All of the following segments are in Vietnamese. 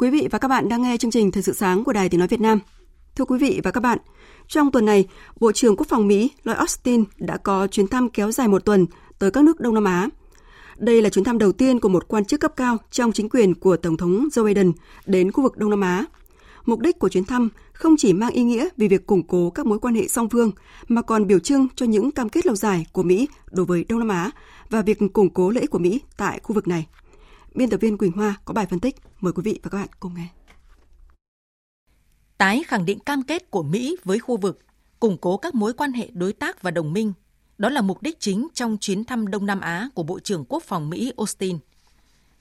Quý vị và các bạn đang nghe chương trình Thời sự sáng của Đài Tiếng Nói Việt Nam. Thưa quý vị và các bạn, trong tuần này, Bộ trưởng Quốc phòng Mỹ Lloyd Austin đã có chuyến thăm kéo dài một tuần tới các nước Đông Nam Á. Đây là chuyến thăm đầu tiên của một quan chức cấp cao trong chính quyền của Tổng thống Joe Biden đến khu vực Đông Nam Á. Mục đích của chuyến thăm không chỉ mang ý nghĩa vì việc củng cố các mối quan hệ song phương, mà còn biểu trưng cho những cam kết lâu dài của Mỹ đối với Đông Nam Á và việc củng cố lợi ích của Mỹ tại khu vực này. Biên tập viên Quỳnh Hoa có bài phân tích. Mời quý vị và các bạn cùng nghe. Tái khẳng định cam kết của Mỹ với khu vực, củng cố các mối quan hệ đối tác và đồng minh. Đó là mục đích chính trong chuyến thăm Đông Nam Á của Bộ trưởng Quốc phòng Mỹ Austin.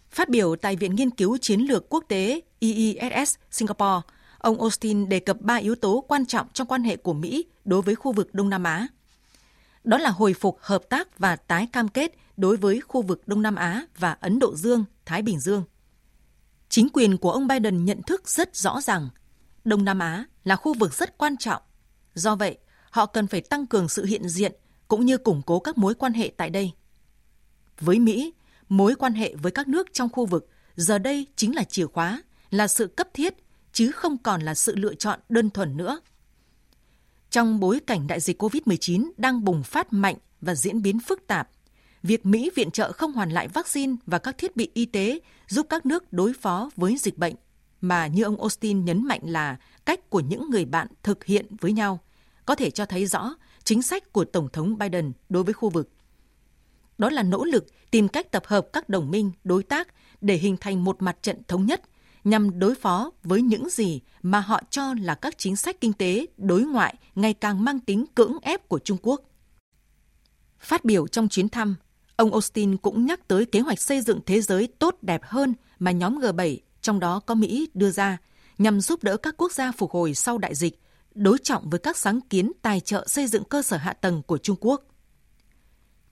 Phát biểu tại Viện Nghiên cứu Chiến lược Quốc tế EESS Singapore, ông Austin đề cập ba yếu tố quan trọng trong quan hệ của Mỹ đối với khu vực Đông Nam Á. Đó là hồi phục hợp tác và tái cam kết đối với khu vực Đông Nam Á và Ấn Độ Dương, Thái Bình Dương. Chính quyền của ông Biden nhận thức rất rõ rằng Đông Nam Á là khu vực rất quan trọng. Do vậy, họ cần phải tăng cường sự hiện diện cũng như củng cố các mối quan hệ tại đây. Với Mỹ, mối quan hệ với các nước trong khu vực giờ đây chính là chìa khóa, là sự cấp thiết, chứ không còn là sự lựa chọn đơn thuần nữa. Trong bối cảnh đại dịch COVID-19 đang bùng phát mạnh và diễn biến phức tạp, việc Mỹ viện trợ không hoàn lại vaccine và các thiết bị y tế giúp các nước đối phó với dịch bệnh, mà như ông Austin nhấn mạnh là cách của những người bạn thực hiện với nhau, có thể cho thấy rõ chính sách của Tổng thống Biden đối với khu vực. Đó là nỗ lực tìm cách tập hợp các đồng minh, đối tác để hình thành một mặt trận thống nhất nhằm đối phó với những gì mà họ cho là các chính sách kinh tế đối ngoại ngày càng mang tính cưỡng ép của Trung Quốc. Phát biểu trong chuyến thăm, ông Austin cũng nhắc tới kế hoạch xây dựng thế giới tốt đẹp hơn mà nhóm G7, trong đó có Mỹ, đưa ra nhằm giúp đỡ các quốc gia phục hồi sau đại dịch, đối trọng với các sáng kiến tài trợ xây dựng cơ sở hạ tầng của Trung Quốc.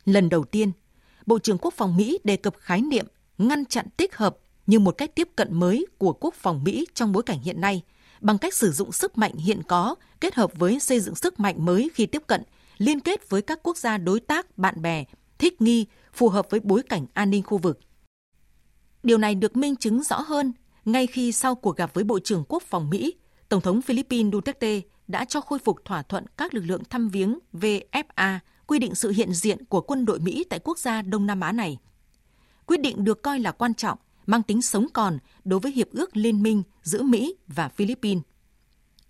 Lần đầu tiên, Bộ trưởng Quốc phòng Mỹ đề cập khái niệm ngăn chặn tích hợp như một cách tiếp cận mới của quốc phòng Mỹ trong bối cảnh hiện nay, bằng cách sử dụng sức mạnh hiện có kết hợp với xây dựng sức mạnh mới khi tiếp cận, liên kết với các quốc gia đối tác, bạn bè, thích nghi, phù hợp với bối cảnh an ninh khu vực. Điều này được minh chứng rõ hơn ngay khi sau cuộc gặp với Bộ trưởng Quốc phòng Mỹ, Tổng thống Philippines Duterte đã cho khôi phục thỏa thuận các lực lượng thăm viếng VFA quy định sự hiện diện của quân đội Mỹ tại quốc gia Đông Nam Á này. Quyết định được coi là quan trọng mang tính sống còn đối với hiệp ước liên minh giữa Mỹ và Philippines.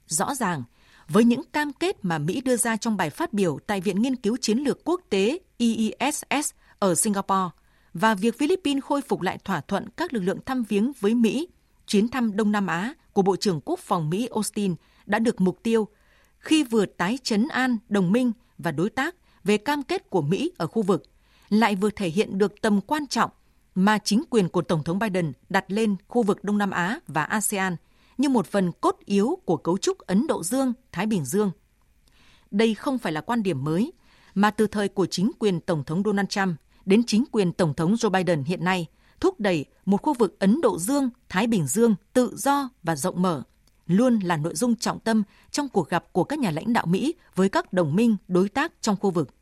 Rõ ràng, với những cam kết mà Mỹ đưa ra trong bài phát biểu tại Viện Nghiên cứu Chiến lược Quốc tế IISS ở Singapore và việc Philippines khôi phục lại thỏa thuận các lực lượng thăm viếng với Mỹ, chuyến thăm Đông Nam Á của Bộ trưởng Quốc phòng Mỹ Austin đã được mục tiêu khi vừa tái chấn an đồng minh và đối tác về cam kết của Mỹ ở khu vực, lại vừa thể hiện được tầm quan trọng mà chính quyền của Tổng thống Biden đặt lên khu vực Đông Nam Á và ASEAN như một phần cốt yếu của cấu trúc Ấn Độ Dương, Thái Bình Dương. Đây không phải là quan điểm mới, mà từ thời của chính quyền Tổng thống Donald Trump đến chính quyền Tổng thống Joe Biden hiện nay thúc đẩy một khu vực Ấn Độ Dương, Thái Bình Dương tự do và rộng mở, luôn là nội dung trọng tâm trong cuộc gặp của các nhà lãnh đạo Mỹ với các đồng minh đối tác trong khu vực.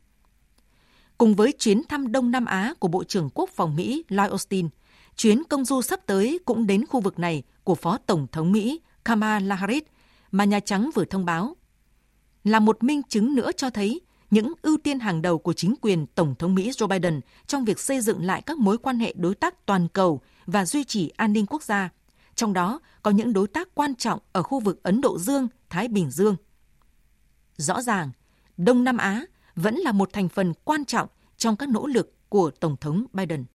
Cùng với chuyến thăm Đông Nam Á của Bộ trưởng Quốc phòng Mỹ Lloyd Austin, chuyến công du sắp tới cũng đến khu vực này của Phó Tổng thống Mỹ Kamala Harris mà Nhà Trắng vừa thông báo. Là một minh chứng nữa cho thấy những ưu tiên hàng đầu của chính quyền Tổng thống Mỹ Joe Biden trong việc xây dựng lại các mối quan hệ đối tác toàn cầu và duy trì an ninh quốc gia, trong đó có những đối tác quan trọng ở khu vực Ấn Độ Dương, Thái Bình Dương. Rõ ràng, Đông Nam Á vẫn là một thành phần quan trọng trong các nỗ lực của Tổng thống Biden.